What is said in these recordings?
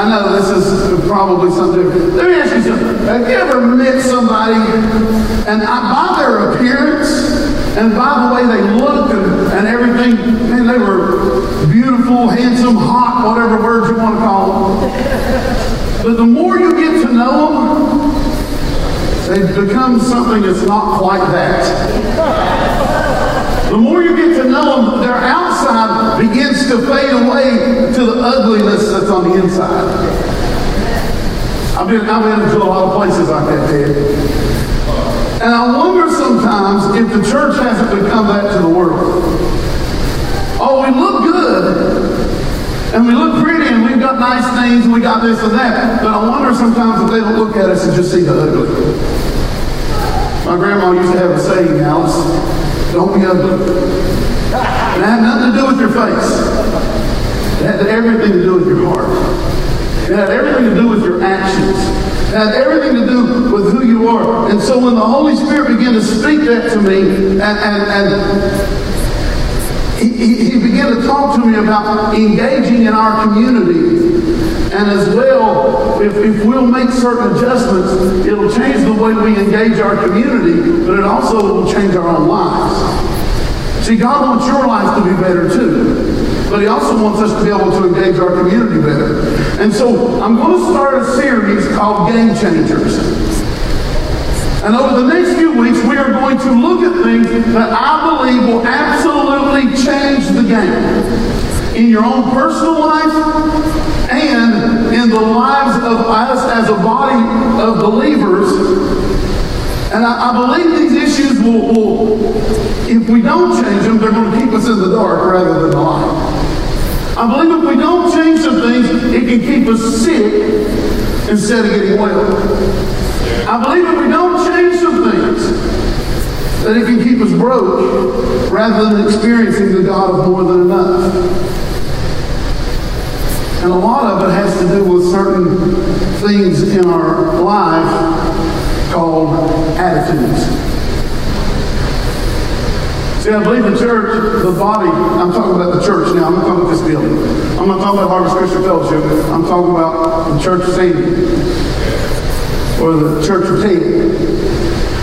I know this is probably something. Let me ask you something. Have you ever met somebody and by their appearance and by the way they look and, and everything, man, they were beautiful, handsome, hot, whatever words you want to call them. But the more you get to know them, they become something that's not quite that. The more you get to know them, their outside begins to fade away to the ugliness that's on the inside. I've been, I've been to a lot of places like that, Ted. And I wonder sometimes if the church hasn't become that to the world. Oh, we look good, and we look pretty, and we've got nice things, and we got this and that. But I wonder sometimes if they don't look at us and just see the ugly. My grandma used to have a saying, Alice, don't be ugly. It had nothing to do with your face. It had everything to do with your heart. It had everything to do with your actions. It had everything to do with who you are. And so when the Holy Spirit began to speak that to me, and, and, and he, he began to talk to me about engaging in our community and as well, if, if we'll make certain adjustments, it'll change the way we engage our community, but it also will change our own lives. See, God wants your life to be better too. But he also wants us to be able to engage our community better. And so I'm going to start a series called Game Changers. And over the next few weeks, we are going to look at things that I believe will absolutely change the game in your own personal life and in the lives of us as a body of believers. And I, I believe these issues will, will, if we don't change them, they're going to keep us in the dark rather than the light. I believe if we don't change some things, it can keep us sick instead of getting well. I believe if we don't change some things, that it can keep us broke rather than experiencing the God of more than enough. And a lot of it has to do with certain things in our life called attitudes. See, I believe the church, the body, I'm talking about the church now, I'm not talking about this building. I'm not talking about Harvest Christian Fellowship. I'm talking about the church of Satan or the church of Ted.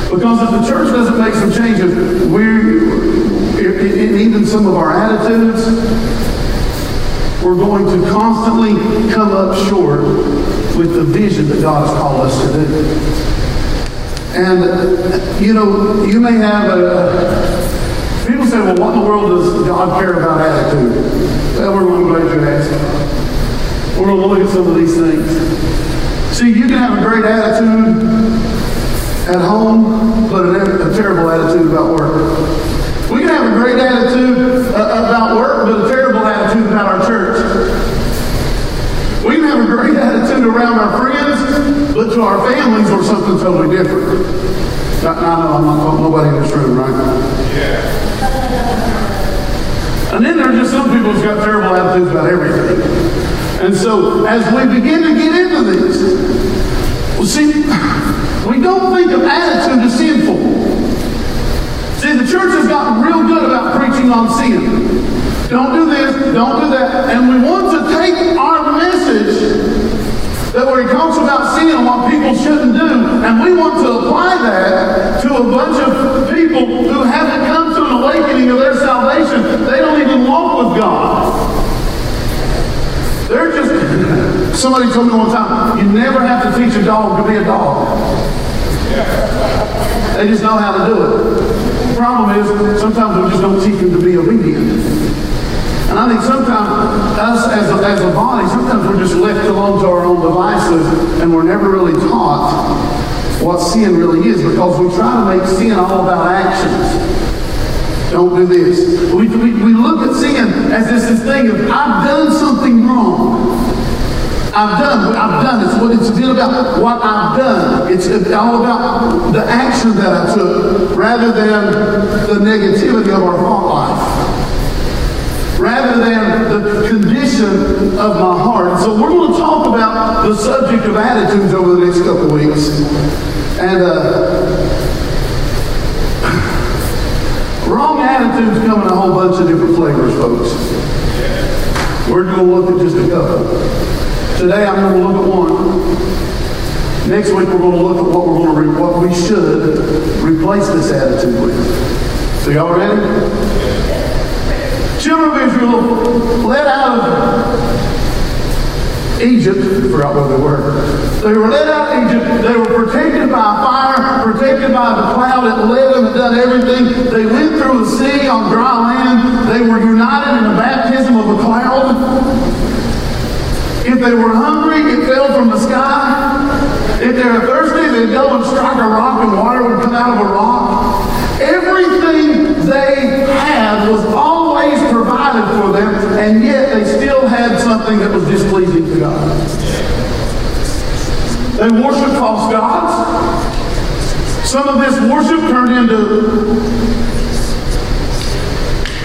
Because if the church doesn't make some changes, we're, even some of our attitudes, we're going to constantly come up short with the vision that God has called us to do. And, you know, you may have a. People say, well, what in the world does God care about attitude? Well, we're going to glad you asked. We're going to look at some of these things. See, you can have a great attitude at home, but a, a terrible attitude about work. We can have a great attitude uh, about work, but a terrible attitude about our church. We can have a great attitude around our friends, but to our families we're something totally different. I, I know I'm not talking nobody in this room, right? Yeah. And then there are just some people who've got terrible attitudes about everything. And so as we begin to get into this, well, see, we don't think of attitude as sinful. See, the church has gotten real good about preaching on sin. Don't do this, don't do that. And we want to take our message that where he talks about sin and what people shouldn't do, and we want to apply that to a bunch of people who haven't come to an awakening of their salvation. They don't even walk with God. They're just, somebody told me one time, you never have to teach a dog to be a dog. They just know how to do it The problem is sometimes we just don't teach them to be obedient. And I think sometimes us as a, as a body, sometimes we're just left alone to our own devices and we're never really taught what sin really is because we try to make sin all about actions. Don't do this. We, we, we look at sin as this, this thing of I've done something wrong. I've done what I've done. It's what it's been about what I've done. It's all about the action that I took rather than the negativity of our thought life. Rather than the condition of my heart. So we're going to talk about the subject of attitudes over the next couple weeks. And uh, wrong attitudes come in a whole bunch of different flavors, folks. We're going to look at just a couple. Today I'm going to look at one. Next week we're going to look at what we're going to re- what we should replace this attitude with. So y'all ready? Children of Israel led out of Egypt, I forgot where they were. They were led out of Egypt. They were protected by fire, protected by the cloud that led them and done everything. They went through the sea on dry land. They were united in the baptism of a cloud. If they were hungry, it fell from the sky. If they were thirsty, they'd go and strike a rock and water would come out of a rock. Everything they had was always provided for them, and yet they still had something that was displeasing to God. They worshiped false gods. Some of this worship turned into,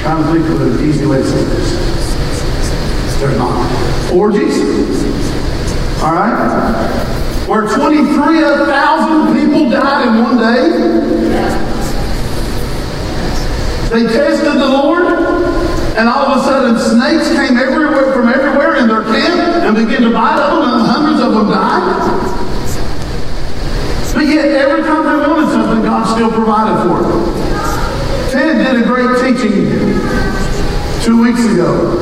trying to think of an easy way to say this. They're not. Orgies. All right? Where 23,000 people died in one day. They tested the Lord, and all of a sudden snakes came everywhere from everywhere in their camp and began to bite them, and hundreds of them died. But yet, every time they wanted something, God still provided for them. Ted did a great teaching two weeks ago,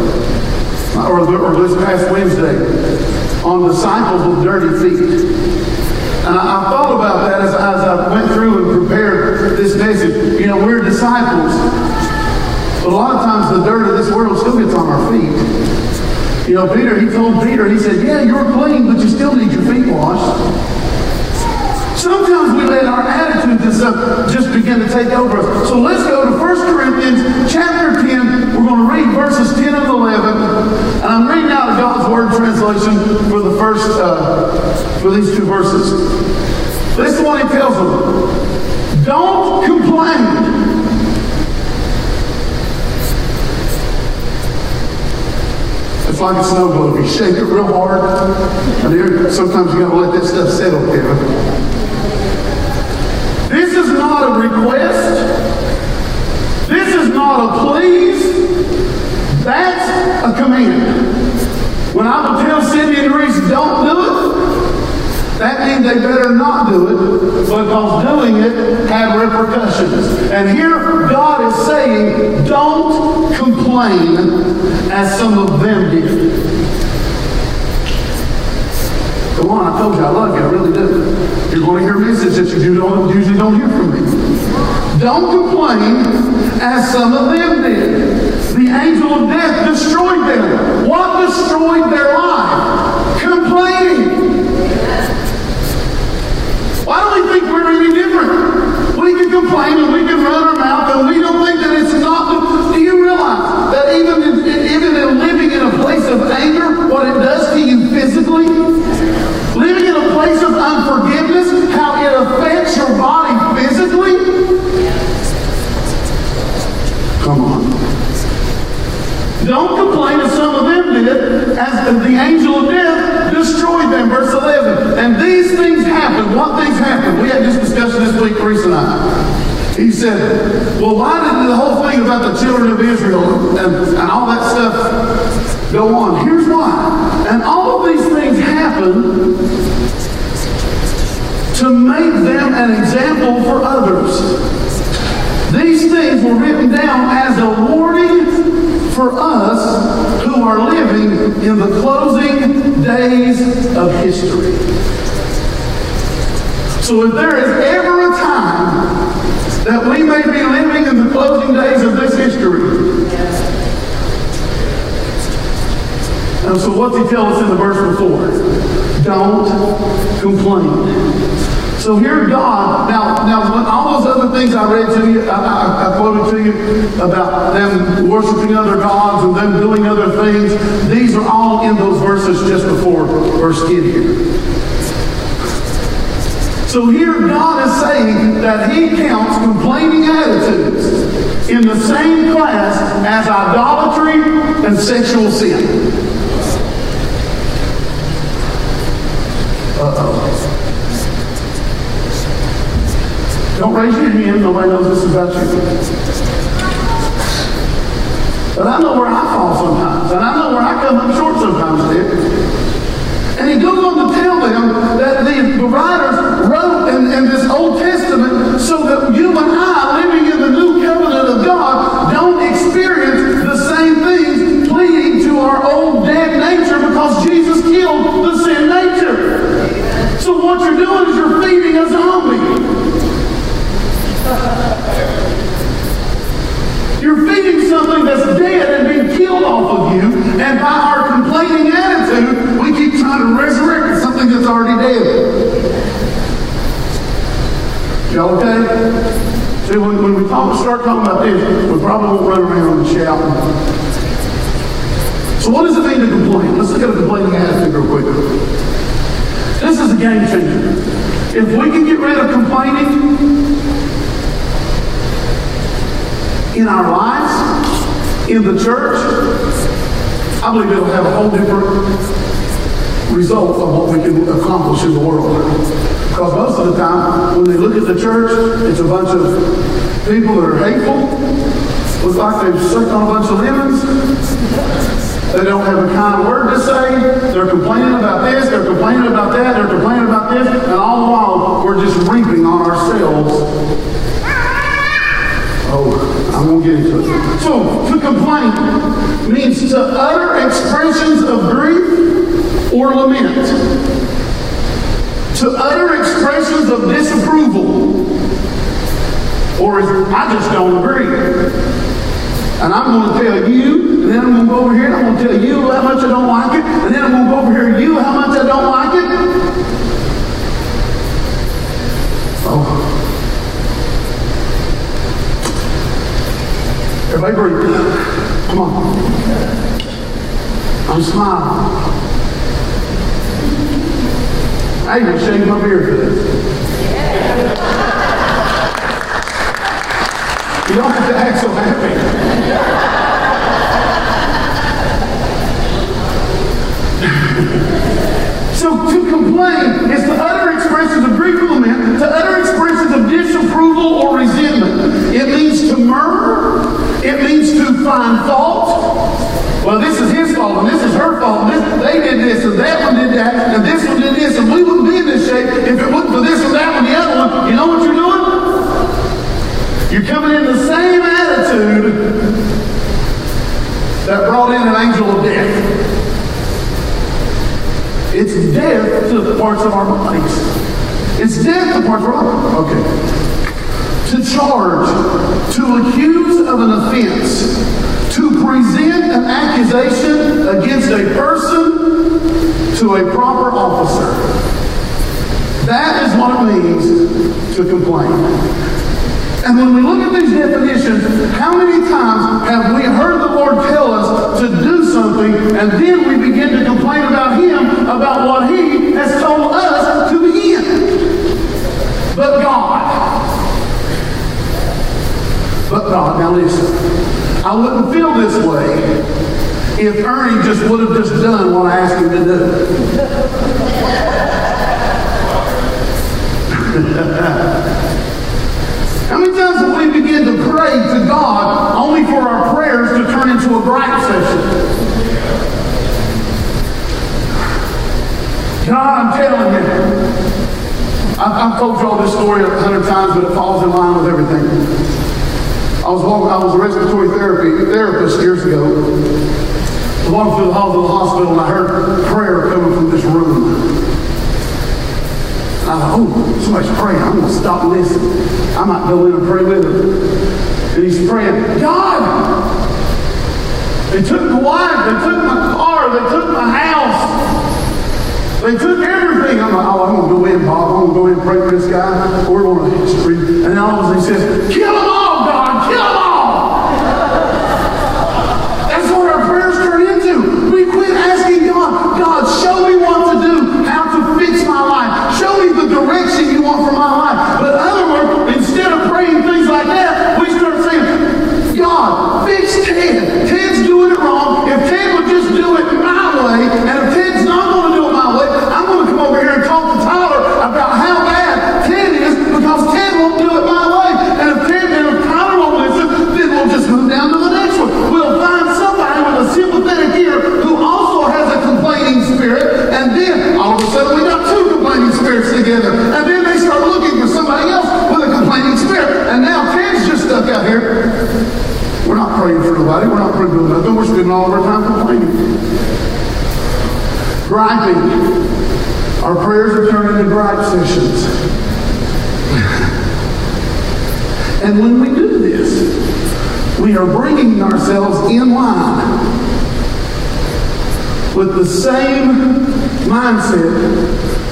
or, or this past Wednesday, on disciples with dirty feet. And I, I, thought about that as, as I went through and prepared this message. You know, we're disciples. But a lot of times the dirt of this world still gets on our feet. You know, Peter, he told Peter, he said, yeah, you're clean, but you still need your feet washed. Sometimes we let our stuff just begin to take over us. So let's go to 1 Corinthians chapter 10. We're going to read verses 10 and 11. And I'm reading out of God's Word translation for the first, uh, for these two verses. This is what he tells them. Don't complain. It's like a snow globe. You shake it real hard, and sometimes you got to let that stuff settle, Kevin. This is not a request. This is not a please. That's a command. When I would tell Cindy and Reese, don't do it, that means they better not do it because doing it had repercussions. And here God is saying, don't complain as some of them did. Come on, I told you I love you. I really do. You're going to hear messages that you don't, usually don't hear from me. Don't complain as some of them did. The angel of death destroyed them. What destroyed their life? Complaining. Why do we think we're any different? We can complain and we can run our mouth and we don't think that it's not. Do you realize that even in, even in living in a place of anger, what it does to you physically? Living in a place of unforgiveness, how it affects your body physically? Come on. Don't complain as some of them did, as the angel of death destroyed them. Verse 11. And these things happened. What things happened? We had this discussion this week, Reese and I. He said, well, why did the whole thing about the children of Israel and, and all that stuff go on? Here's why. And all of these things happen to make them an example for others. These things were written down as a warning for us who are living in the closing days of history. So if there is ever that we may be living in the closing days of this history, and so what's he tell us in the verse before? Don't complain. So here God, now, now all those other things I read to you, I, I, I, quoted to you about them worshiping other gods and them doing other things, these are all in those verses just before verse 10 here. So here God is saying that he counts complaining attitudes in the same class as idolatry and sexual sin. Uh-oh. Don't raise your hand. Nobody knows this about you. But I know where I fall sometimes. And I know where I come up short sometimes, and he goes on to tell them that the, writers wrote in, in this Old Testament so that you and I, living in the new covenant of God, don't experience the same things pleading to our old dead nature because Jesus killed the sin nature. So what you're doing is you're feeding a zombie. You're feeding something that's dead and being killed off of you, and by our complaining attitude, we keep trying to resurrect something that's already dead. Y'all okay? See, when, when we talk, start talking about this, we probably won't run around and shout. So what does it mean to complain? Let's look at a complaining attitude real quick. This is a game changer. If we can get rid of complaining, in our lives, in the church, I believe it'll have a whole different result of what we can accomplish in the world. Because most of the time, when they look at the church, it's a bunch of people that are hateful, looks like they've sucked on a bunch of lemons. They don't have a kind word to say. They're complaining about this, they're complaining about that, they're complaining about this, and all the while, we're just reaping on ourselves Oh, I'm going to get into it. So, to complain means to utter expressions of grief or lament. To utter expressions of disapproval. Or I just don't agree. And I'm going to tell you, and then I'm going to go over here and I'm going to tell you how much I don't like it, and then I'm going to go over here and you how much I don't like it. Oh. Everybody breathe. Come on. I'm smiling. I even shaved my beard for this. You don't have to act so happy. so to complain is to utter expressions of grief lament, to utter expressions of disapproval or resentment. It means to murmur, it means to find fault. Well, this is his fault, and this is her fault, and this, they did this, and that one did that, and this one did this, and we wouldn't be in this shape if it wasn't for this and that one, the other one. You know what you're doing? You're coming in the same attitude that brought in an angel of death. It's death to the parts of our bodies. It's death to parts of our bodies. Okay to charge, to accuse of an offense, to present an accusation against a person to a proper officer. That is what it means to complain. And when we look at these definitions, how many times have we heard the Lord tell us to do something and then we begin to complain about Him, about what He has told us to begin? But God, but God, now listen, I wouldn't feel this way if Ernie just would have just done what I asked him to do. How many times have we begin to pray to God only for our prayers to turn into a gripe session? God, I'm telling you. I've, I've told you all this story a hundred times, but it falls in line with everything. I was walking, I was a respiratory therapy therapist years ago. I walked through the halls of the hospital and I heard prayer coming from this room. I thought, oh, somebody's praying. I'm going to stop and listen. I might go in and pray with him. And he's praying, God! They took my wife, they took my car, they took my house. They took everything. I'm like, oh, I'm going to go in, Bob. I'm going to go in and pray for this guy. We're going to history. And all of a sudden he says, kill him all! kill them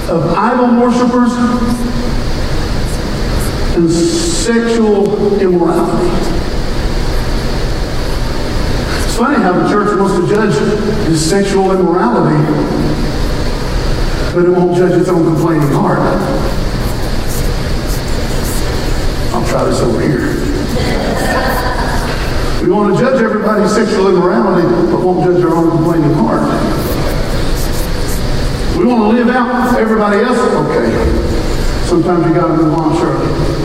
of idol worshippers and sexual immorality. It's funny how the church wants to judge his sexual immorality, but it won't judge its own complaining heart. I'll try this over here. We want to judge everybody's sexual immorality, but won't judge our own complaining heart. We want to live out everybody else. Okay. Sometimes you got to move on, Shirley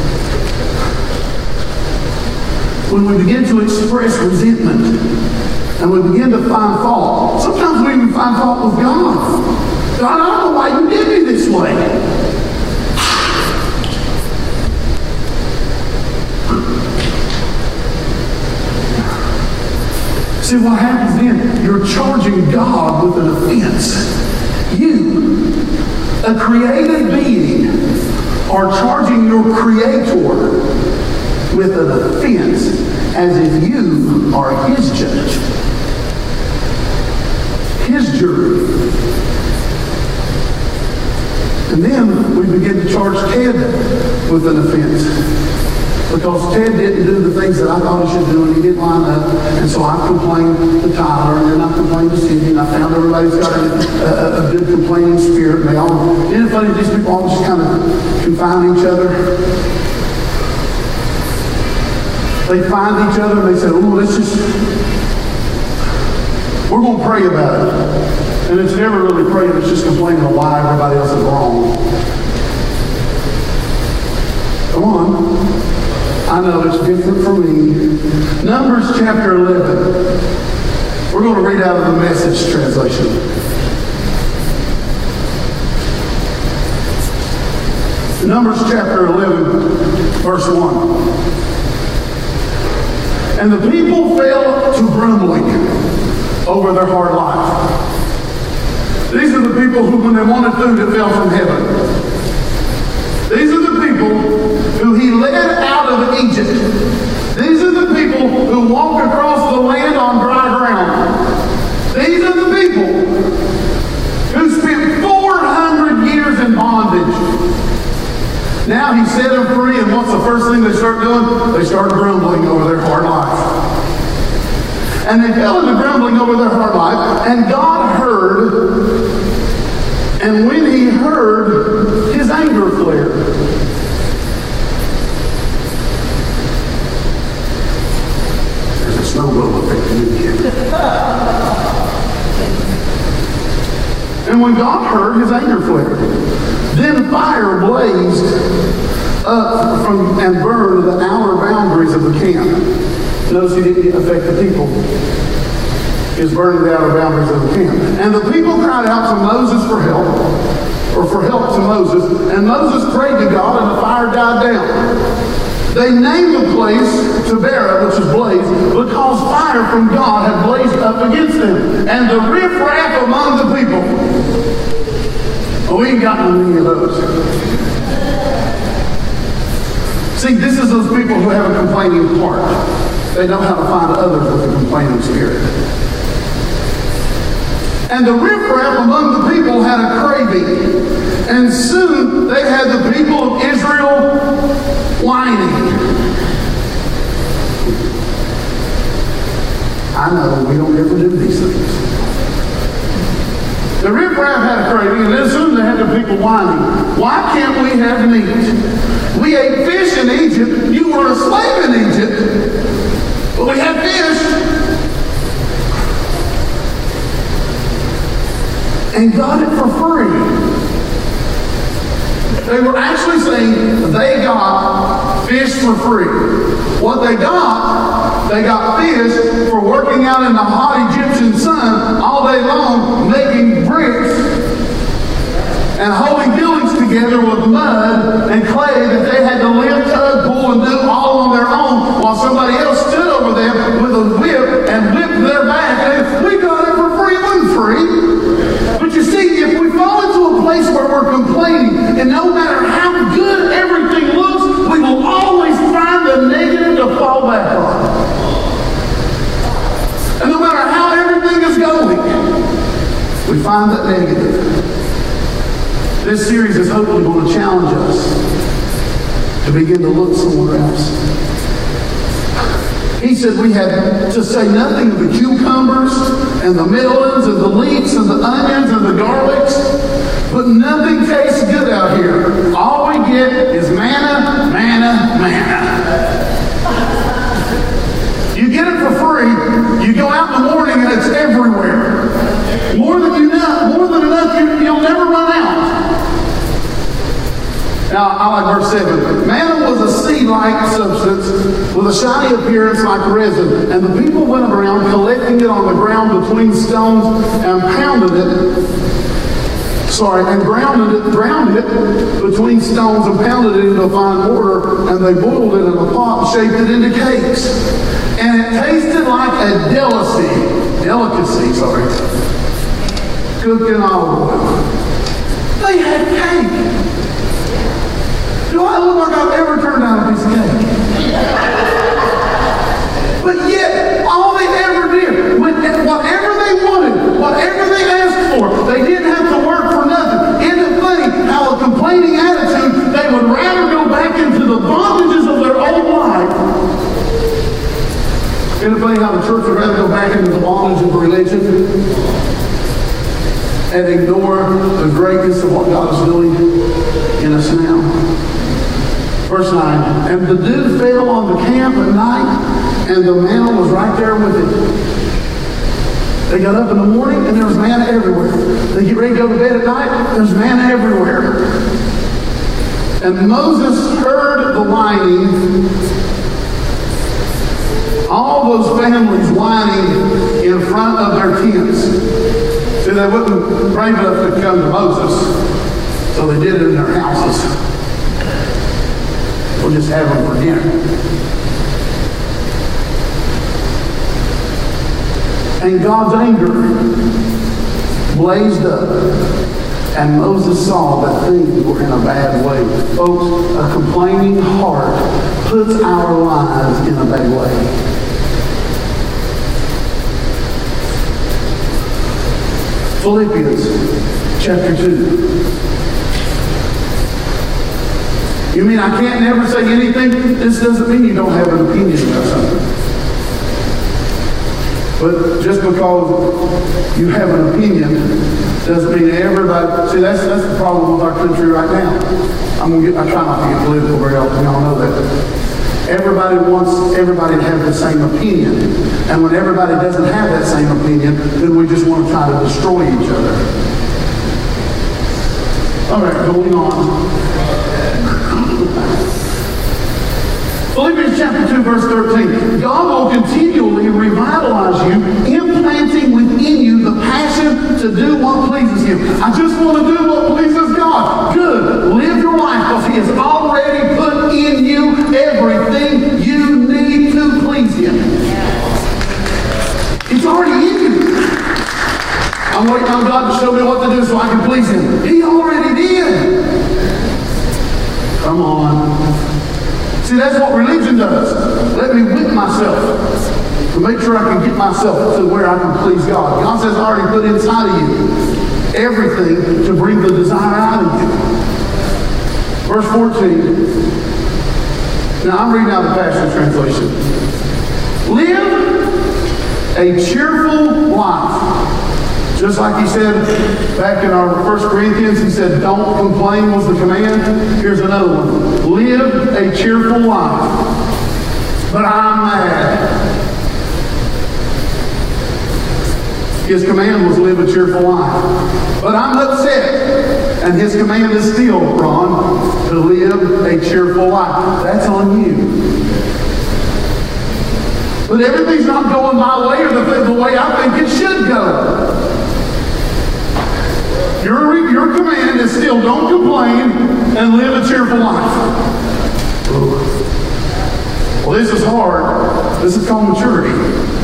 when we begin to express resentment and we begin to find fault. Sometimes we even find fault with God. God, I don't know why you did me this way. See, what happens then? You're charging God with an offense. You, a created being, are charging your Creator with an offense as if you are his judge, his jury. And then we begin to charge Ted with an offense. Because Ted didn't do the things that I thought he should do, and he didn't line up. And so I complained to Tyler, and then I complained to Cindy, and I found everybody's got a, a, a good complaining spirit. And they all, isn't it funny, these people all just kind of confine each other? They find each other and they say, oh, let's just, we're going to pray about it. And it's never really praying, it's just complaining of why everybody else is wrong. Come on. I know it's different for me. Numbers chapter 11. We're going to read out of the message translation. Numbers chapter 11, verse 1. And the people fell to grumbling over their hard life. These are the people who, when they wanted food, it fell from heaven. These are the people who he led out of Egypt. These are the people who walked across the land on dry ground. These are the people who spent 400 years in bondage. Now he set them free, and what's the first thing they start doing? They start grumbling over their hard life. And they fell into grumbling over their hard life, and God heard, and when he heard, his anger flared. There's a snowball effect And when God heard, his anger flared. Then fire blazed up from and burned the outer boundaries of the camp. Notice he didn't affect the people. Was burning the outer boundaries of the camp. And the people cried out to Moses for help, or for help to Moses, and Moses prayed to God, and the fire died down. They named the place Taberah, which is blaze, because fire from God had blazed up against them. And the riffraff among the people but we ain't got many of those. See, this is those people who have a complaining heart. They know how to find others with a complaining spirit. And the riffraff among the people had a craving. And soon they had the people of Israel whining. I know we don't ever do these things. The riffraff had a craving, and then soon they had the people whining. Why can't we have meat? We ate fish in Egypt. You were a slave in Egypt. But we had fish. And got it for free. They were actually saying they got fish for free. What they got, they got fish for working out in the hot Egyptian sun all day long, making bricks and holding buildings together with mud and clay that they had to lift, tug, pull, and do all on their own while somebody else stood over them with a whip and whipped their back. And we got it for free, it wasn't free. But you see, if we fall into a place where we're find that negative. This series is hopefully going to challenge us to begin to look somewhere else. He said we had to say nothing of the cucumbers and the melons and the leeks and the onions and the garlics, but nothing tastes good out here. All we get is manna, manna, manna. You get it for free. You go out in the morning and it's everywhere. More than you know, more than enough, you, you'll never. Now, I like verse 7. Manna was a seed-like substance with a shiny appearance like resin, and the people went around collecting it on the ground between stones and pounded it. Sorry, and grounded it, ground it between stones and pounded it into a fine mortar, and they boiled it in a pot and shaped it into cakes. And it tasted like a delicacy, delicacy, sorry, cooked in olive oil. They had cake. Do I look like I've ever turned down a piece of cake? but yet, all they ever did, whatever they wanted, whatever they asked for, they didn't have to work for nothing. Isn't it funny how a complaining attitude, they would rather go back into the bondages of their old life. Funny how the church would rather go back into the bondage of religion and ignore the greatness of what God is doing in us now? Verse 9, and the dew fell on the camp at night, and the manna was right there with it. They got up in the morning, and there was manna everywhere. They get ready to go to bed at night, there's manna everywhere. And Moses heard the whining all those families whining in front of their tents. See, they wouldn't brave enough to come to Moses, so they did it in their houses. We'll just have them for dinner. And God's anger blazed up, and Moses saw that things were in a bad way. Folks, a complaining heart puts our lives in a bad way. Philippians chapter 2. You mean I can't never say anything? This doesn't mean you don't have an opinion about something. But just because you have an opinion doesn't mean everybody. See, that's that's the problem with our country right now. I'm gonna get. I try not to get political very often. Y'all know that. Everybody wants everybody to have the same opinion, and when everybody doesn't have that same opinion, then we just want to try to destroy each other. All right, going on. Philippians chapter 2, verse 13. God will continually revitalize you, implanting within you the passion to do what pleases Him. I just want to do what pleases God. Good. Live life because He has already put in you everything you need to please Him. It's already in you. I'm waiting on God to show me what to do so I can please Him. He already did. Come on. See, that's what religion does. Let me whip myself to make sure I can get myself to where I can please God. God says, I already put inside of you everything to bring the desire out. Verse 14. Now I'm reading out the Passion Translation. Live a cheerful life just like he said back in our First Corinthians, he said, don't complain was the command. Here's another one. Live a cheerful life. But I'm mad. His command was live a cheerful life. But I'm upset. And his command is still, Ron, to live a cheerful life. That's on you. But everything's not going my way or the, the way I think it should go. Your, your command is still don't complain and live a cheerful life. Well, this is hard. This is called maturity.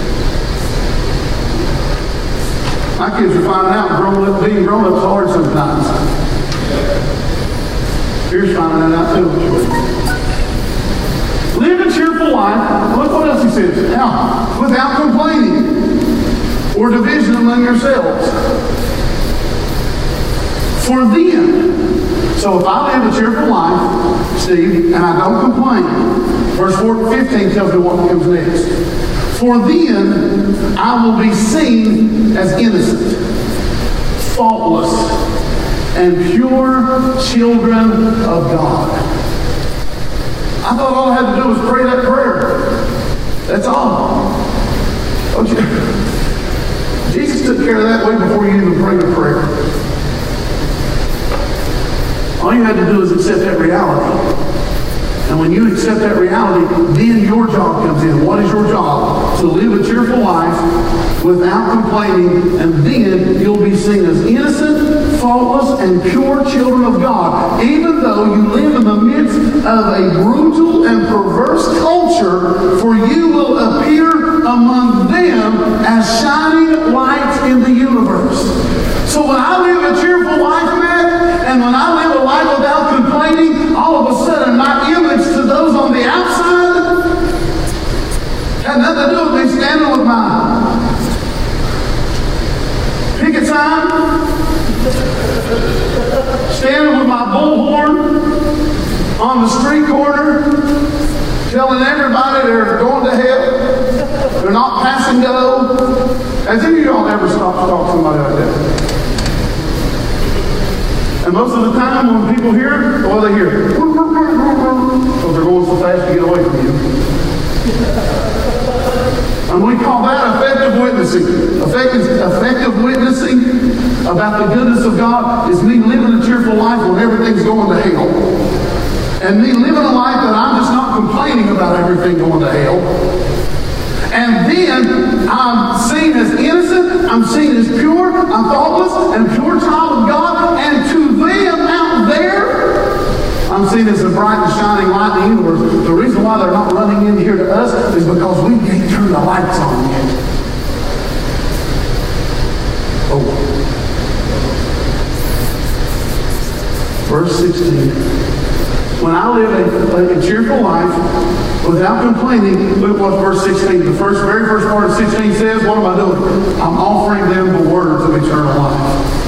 My kids are finding out grown up, being grown up is hard sometimes. Here's finding that out too. Live a cheerful life. Look what else he says. Now, without complaining or division among yourselves. For then, so if I live a cheerful life, Steve, and I don't complain, verse 4, 15 tells me what comes next. For then I will be seen as innocent, faultless, and pure children of God. I thought all I had to do was pray that prayer. That's all. You? Jesus took care of that way before you even prayed a prayer. All you had to do is accept that reality. And when you accept that reality, then your job comes in. What is your job? To live a cheerful life without complaining, and then you'll be seen as innocent, faultless, and pure children of God. Even though you live in the midst of a brutal and perverse culture, for you will appear among them as shining lights in the universe. So when I live a cheerful life, man, and when I live a life without complaining, all of a sudden my image to those on the outside had nothing to do with me standing with my picket sign, standing with my bullhorn on the street corner, telling everybody they're going to hell, they're not passing go. Has any of y'all ever stopped to talk to somebody like that? And most of the time when people hear, well, they hear, because they're going so fast to get away from you. And we call that effective witnessing. Effective, effective witnessing about the goodness of God is me living a cheerful life when everything's going to hell. And me living a life that I'm just not complaining about everything going to hell. And then I'm seen as innocent, I'm seen as pure, I'm faultless, and pure child of God. And to them out there, I'm seen as a bright and shining light in the universe. The reason why they're not running in here to us is because we can't turn the lights on yet. Oh. Verse 16. When I live a, a, cheerful life without complaining, look what verse 16, the first, very first part of 16 says, what am I doing? I'm offering them the words of eternal life.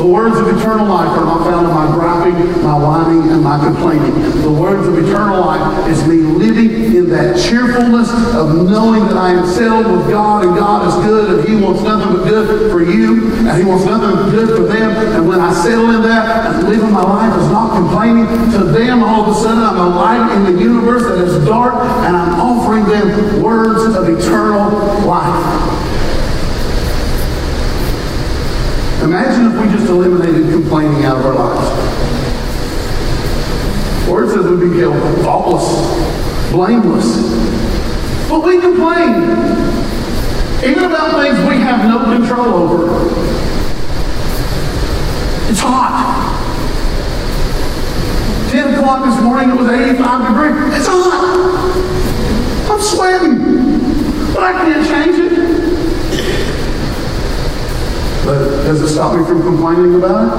The words of eternal life are not found in my griping, my whining, and my complaining. The words of eternal life is me living in that cheerfulness of knowing that I am settled with God and God is good and He wants nothing but good for you and He wants nothing but good for them. And when I settle in that and living my life is not complaining to them, all of a sudden I'm a light in the universe that is dark and I'm offering them words of eternal life. Imagine if we just eliminated complaining out of our lives. Word says we'd be killed faultless, blameless. But we complain. Even about things we have no control over. It's hot. 10 o'clock this morning, it was 85 degrees. It's hot. I'm sweating. But I can't change it. But does it stop me from complaining about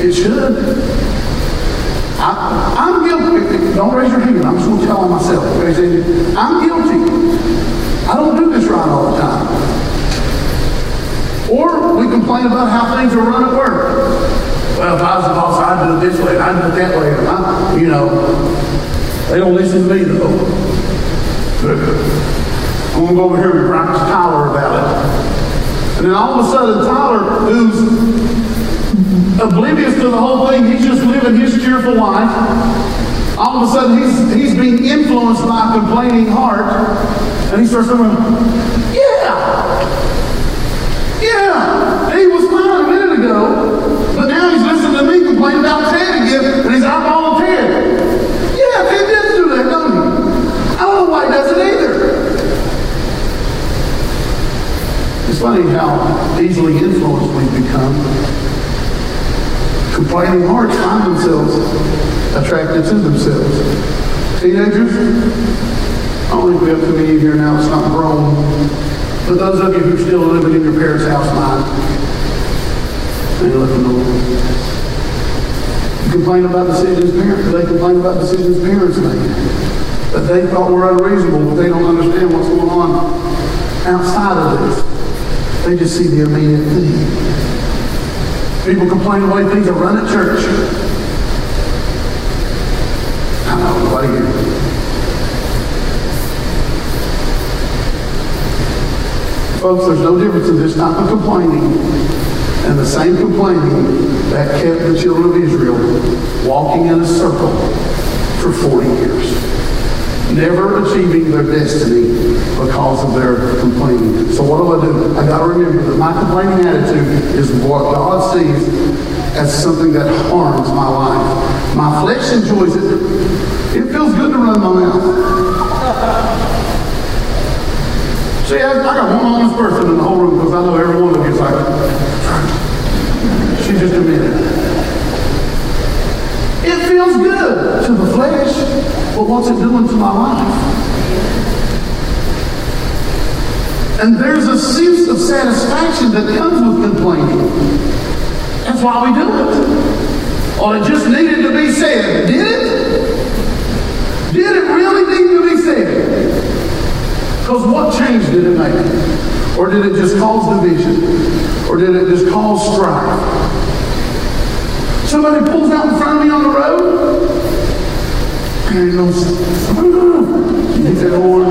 it? It should. I, am guilty. Don't raise your hand. I'm just going to tell on myself. I'm guilty. I don't do this right all the time. Or we complain about how things are run at work. Well, if I was the boss, I'd do it this way, I'd do it that way. I, you know, they don't listen to me though. I'm going to go over here and practice Tyler about it. And all of a sudden, Tyler, who's oblivious to the whole thing, he's just living his cheerful life. All of a sudden, he's, he's being influenced by a complaining heart. And he starts going, yeah, yeah, he was fine a minute ago, but now he's listening to me complain about Ted again, and he's eyeballing Ted. Yeah, Ted does do that, don't he? I don't know why he does it either. It's funny how easily influenced we've become. Complaining hearts find themselves attracted to themselves. Teenagers, I don't think we have too many here now, it's not grown. But those of you who are still living in your parents' house, mine, ain't looking over. You complain about decisions parents, they complain about decisions parents make. That they thought were unreasonable, but they don't understand what's going on outside of this. They just see the immediate thing. People complain the way things are run at church. I know, what you? Folks, there's no difference in this type of complaining and the same complaining that kept the children of Israel walking in a circle for 40 years never achieving their destiny because of their complaining. So what do I do? I got to remember that my complaining attitude is what God sees as something that harms my life. My flesh enjoys it. It feels good to run my mouth. See, I, I got one honest person in the whole room because I know every one of you is like, she's just a minute. It feels good to the flesh. But what's it doing to my life? And there's a sense of satisfaction that comes with complaining. That's why we do it. Or it just needed to be said. Did it? Did it really need to be said? Because what change did it make? Or did it just cause division? Or did it just cause strife? Somebody pulls out in front of me on the road he said, ah, Lord,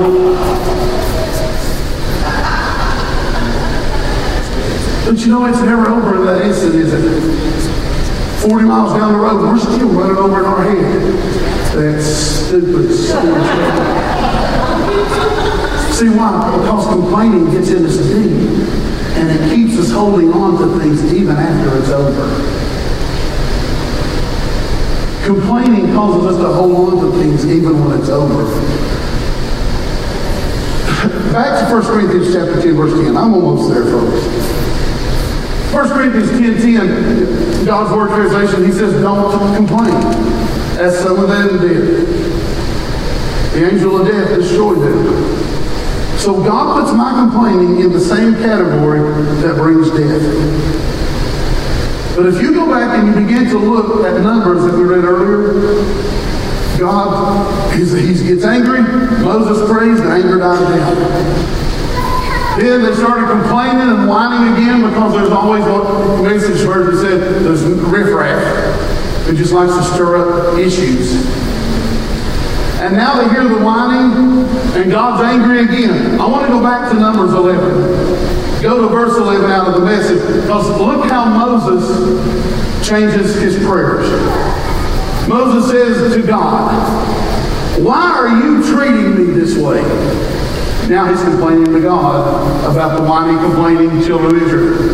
but you know, it's never over in that instant, is it? 40 miles down the road, we're still running over in our head. That stupid See why? Because complaining gets in us deep and it keeps us holding on to things even after it's over. Complaining causes us to hold on to things even when it's over. Back to 1 Corinthians chapter 10, verse 10. I'm almost there, folks. 1 Corinthians 10, 10, God's Word translation, he says, don't complain, as some of them did. The angel of death destroyed them. So God puts my complaining in the same category that brings death. But if you go back and you begin to look at numbers that we read earlier, God, he gets angry. Moses prays, the anger dies down. Then they started complaining and whining again because there's always what message version said, there's riffraff who just likes to stir up issues. And now they hear the whining and God's angry again. I want to go back to Numbers 11. Go to verse 11 out of the message because look how Moses changes his prayers. Moses says to God, Why are you treating me this way? Now he's complaining to God about the whining, complaining children of Israel.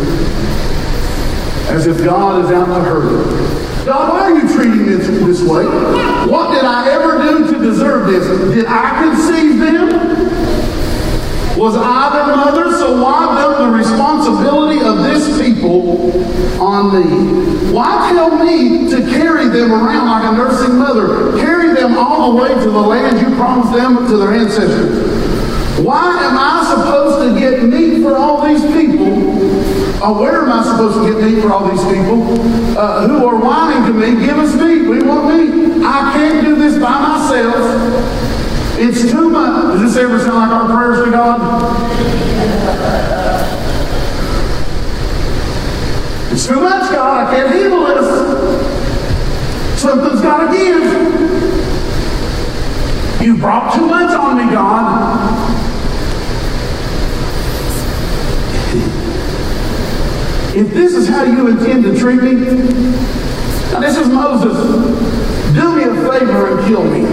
As if God is out to hurt him. God, why are you treating me this way? What did I ever do to deserve this? Did I conceive them? Was I their mother? So why dump the responsibility of this people on me? Why tell me to carry them around like a nursing mother? Carry them all the way to the land you promised them to their ancestors. Why am I supposed to get meat for all these people? Uh, where am I supposed to get meat for all these people uh, who are whining to me? Give us meat. We want meat. I can't do this by myself. It's too much. Does this ever sound like our prayers to God? It's too much, God. I can't handle this. Something's got to give. Brought too much on me, God. If this is how you intend to treat me, now this is Moses. Do me a favor and kill me.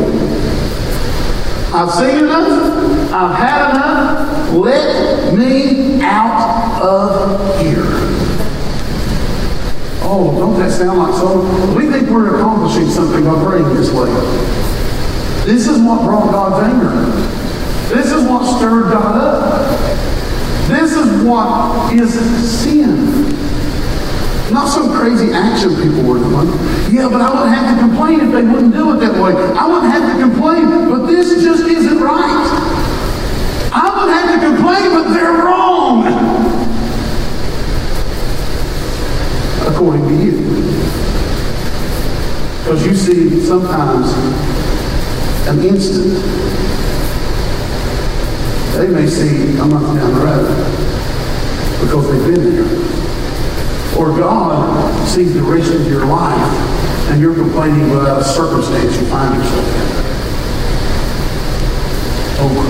I've seen enough. I've had enough. Let me out of here. Oh, don't that sound like so? We think we're accomplishing something by praying this way. This is what brought God's anger. This is what stirred God up. This is what is sin. Not some crazy action people were doing. Yeah, but I wouldn't have to complain if they wouldn't do it that way. I wouldn't have to complain, but this just isn't right. I wouldn't have to complain, but they're wrong. According to you. Because you see sometimes an instant. They may see a month down the road because they've been there. Or God sees the rest of your life and you're complaining about a circumstance you find yourself in. Over.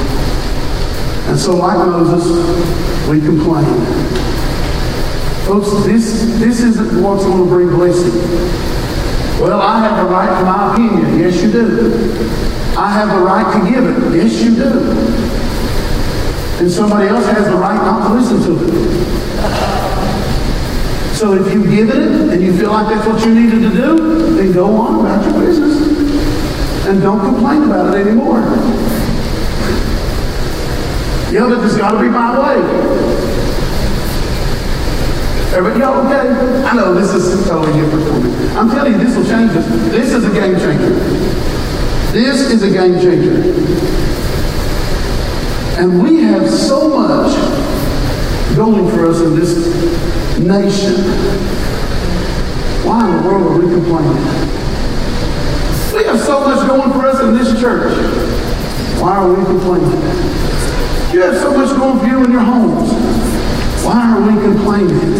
And so like Moses, we complain. Folks, this, this isn't what's going to bring blessing. Well, I have the right to my opinion. Yes, you do. I have the right to give it. Yes, you do. And somebody else has the right not to listen to it. So if you've given it and you feel like that's what you needed to do, then go on about your business. And don't complain about it anymore. Yeah, but there's got to be my way. Everybody, y'all okay? I know this is totally different for me. I'm telling you, this will change us. This is a game changer. This is a game changer. And we have so much going for us in this nation. Why in the world are we complaining? We have so much going for us in this church. Why are we complaining? You have so much going for you in your homes. Why are we complaining?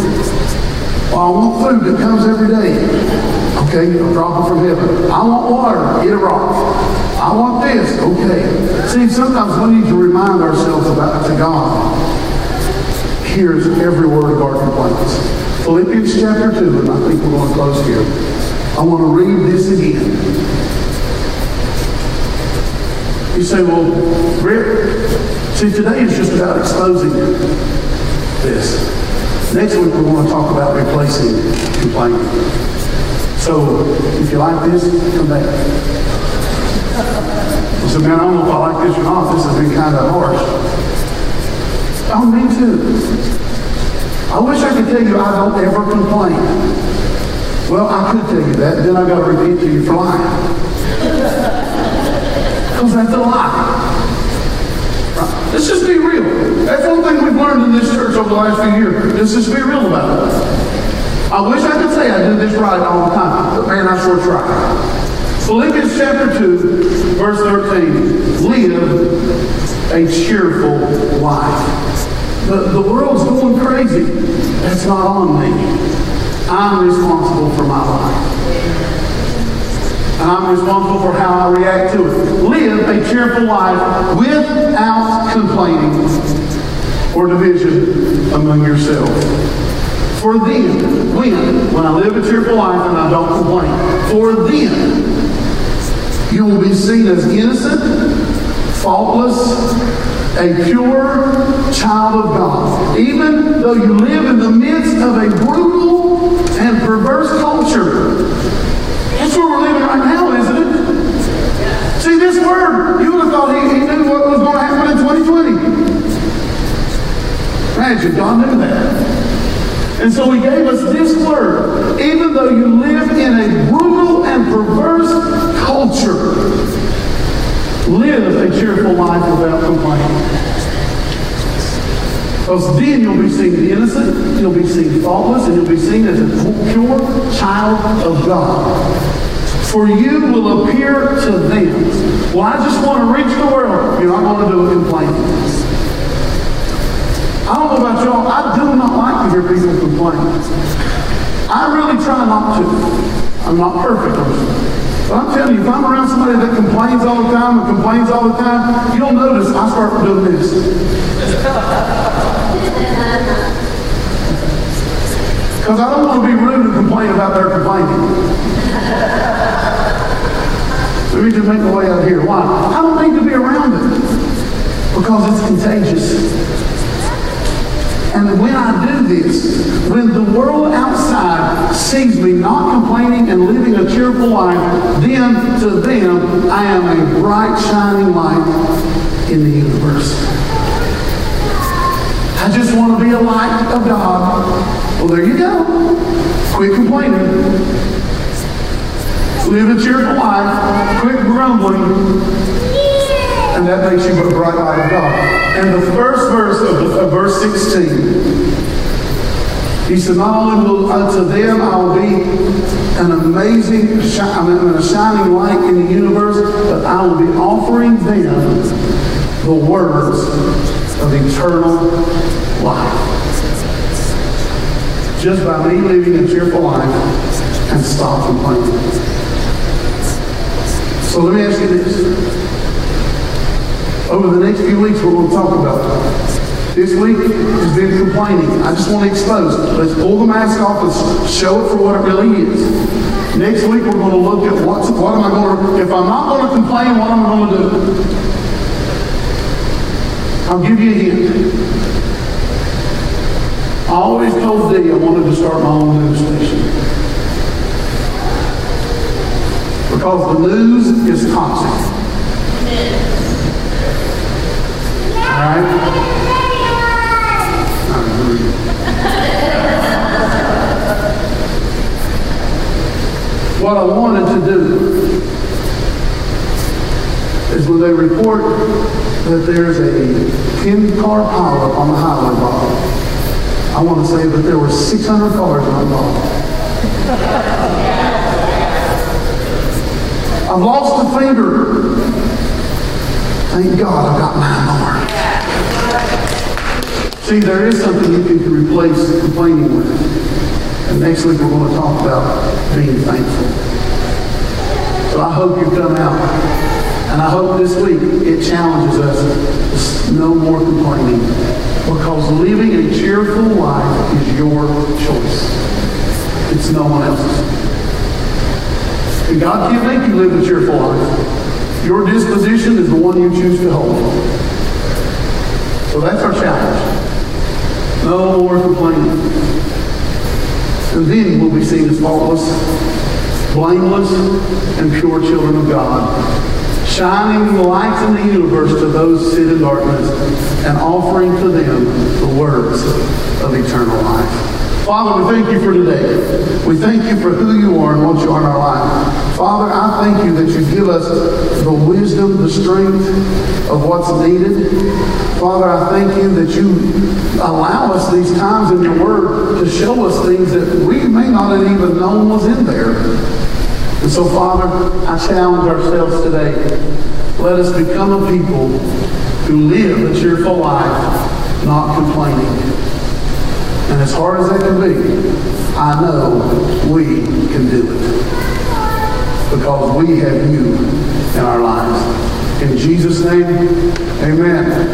Well, I want food that comes every day. Okay, drop from heaven. I want water. Get a rock. I want this. Okay. See, sometimes we need to remind ourselves about to God Here's every word of our complaints. Philippians chapter 2, and I think we're going to close here. I want to read this again. You say, well, Rick, see, today is just about exposing this. Next week, we're going to talk about replacing complaining. So, if you like this, come back. I said, man, I don't know if I like this or not. This has been kind of harsh. Oh, me too. I wish I could tell you I don't ever complain. Well, I could tell you that, then I got to repeat to you for lying. Because that's a lie. Let's just be real. That's one thing we've learned in this church over the last few years. Let's just be real about it. I wish I could say I do this right all the time, but man, I sure try. Philippians chapter 2, verse 13. Live a cheerful life. The, the world's going crazy. That's not on me. I'm responsible for my life. And I'm responsible for how I react to it. Live a cheerful life without complaining or division among yourselves. For then, when? When I live a cheerful life and I don't complain. For then, you will be seen as innocent, faultless, a pure child of God, even though you live in the midst of a brutal and perverse culture. That's where we're living right now, isn't it? See, this word, you would have thought he, he knew what was going to happen in 2020. Imagine, God knew that. And so he gave us this word. Even though you live in a brutal and perverse culture, Live a cheerful life without complaining. Because then you'll be seen innocent, you'll be seen faultless, and you'll be seen as a pure child of God. For you will appear to them. Well, I just want to reach the world. You're not going to do it complaining. I don't know about y'all. I do not like to hear people complain. I really try not to. I'm not perfect. But I'm telling you, if I'm around somebody that complains all the time and complains all the time, you'll notice I start doing this. Because I don't want to be rude and complain about their complaining. Let me just make my way out here. Why? I don't need to be around it. Because it's contagious. And when I do this, when the world outside sees me not complaining and living a cheerful life, then to them I am a bright shining light in the universe. I just want to be a light of God. Well, there you go. Quit complaining. Live a cheerful life. Quit grumbling and that makes you a bright light of God. And the first verse of, the, of verse 16, he said, not only will unto them I will be an amazing, I mean, a shining light in the universe, but I will be offering them the words of eternal life. just by me living a cheerful life and stop complaining. So let me ask you this. Over the next few weeks, we're going to talk about. This week has been complaining. I just want to expose. Let's pull the mask off and show it for what it really is. Next week, we're going to look at what's, what am I going to, if I'm not going to complain, what am I going to do? I'll give you a hint. I always told Dee I wanted to start my own news station. Because the news is toxic. What I wanted to do is when they report that there's a 10 car pileup on the highway, I want to say that there were 600 cars involved. I've lost a finger. Thank God I've got nine more. See, there is something you can replace complaining with. And next week we're going to talk about being thankful. So I hope you come out. And I hope this week it challenges us to no more complaining. Because living a cheerful life is your choice. It's no one else's. And God can't make you live a cheerful life. Your disposition is the one you choose to hold. So that's our challenge. No more complaining. And then we'll be seen as faultless, blameless, and pure children of God, shining the lights in the universe to those who sit in darkness and offering to them the words of eternal life. Father, we thank you for today. We thank you for who you are and what you are in our life. Father, I thank you that you give us the wisdom, the strength of what's needed. Father, I thank you that you allow us these times in your word to show us things that we may not have even known was in there. And so, Father, I challenge ourselves today. Let us become a people who live a cheerful life, not complaining. And as hard as that can be, I know we can do it. Because we have you in our lives. In Jesus' name, amen.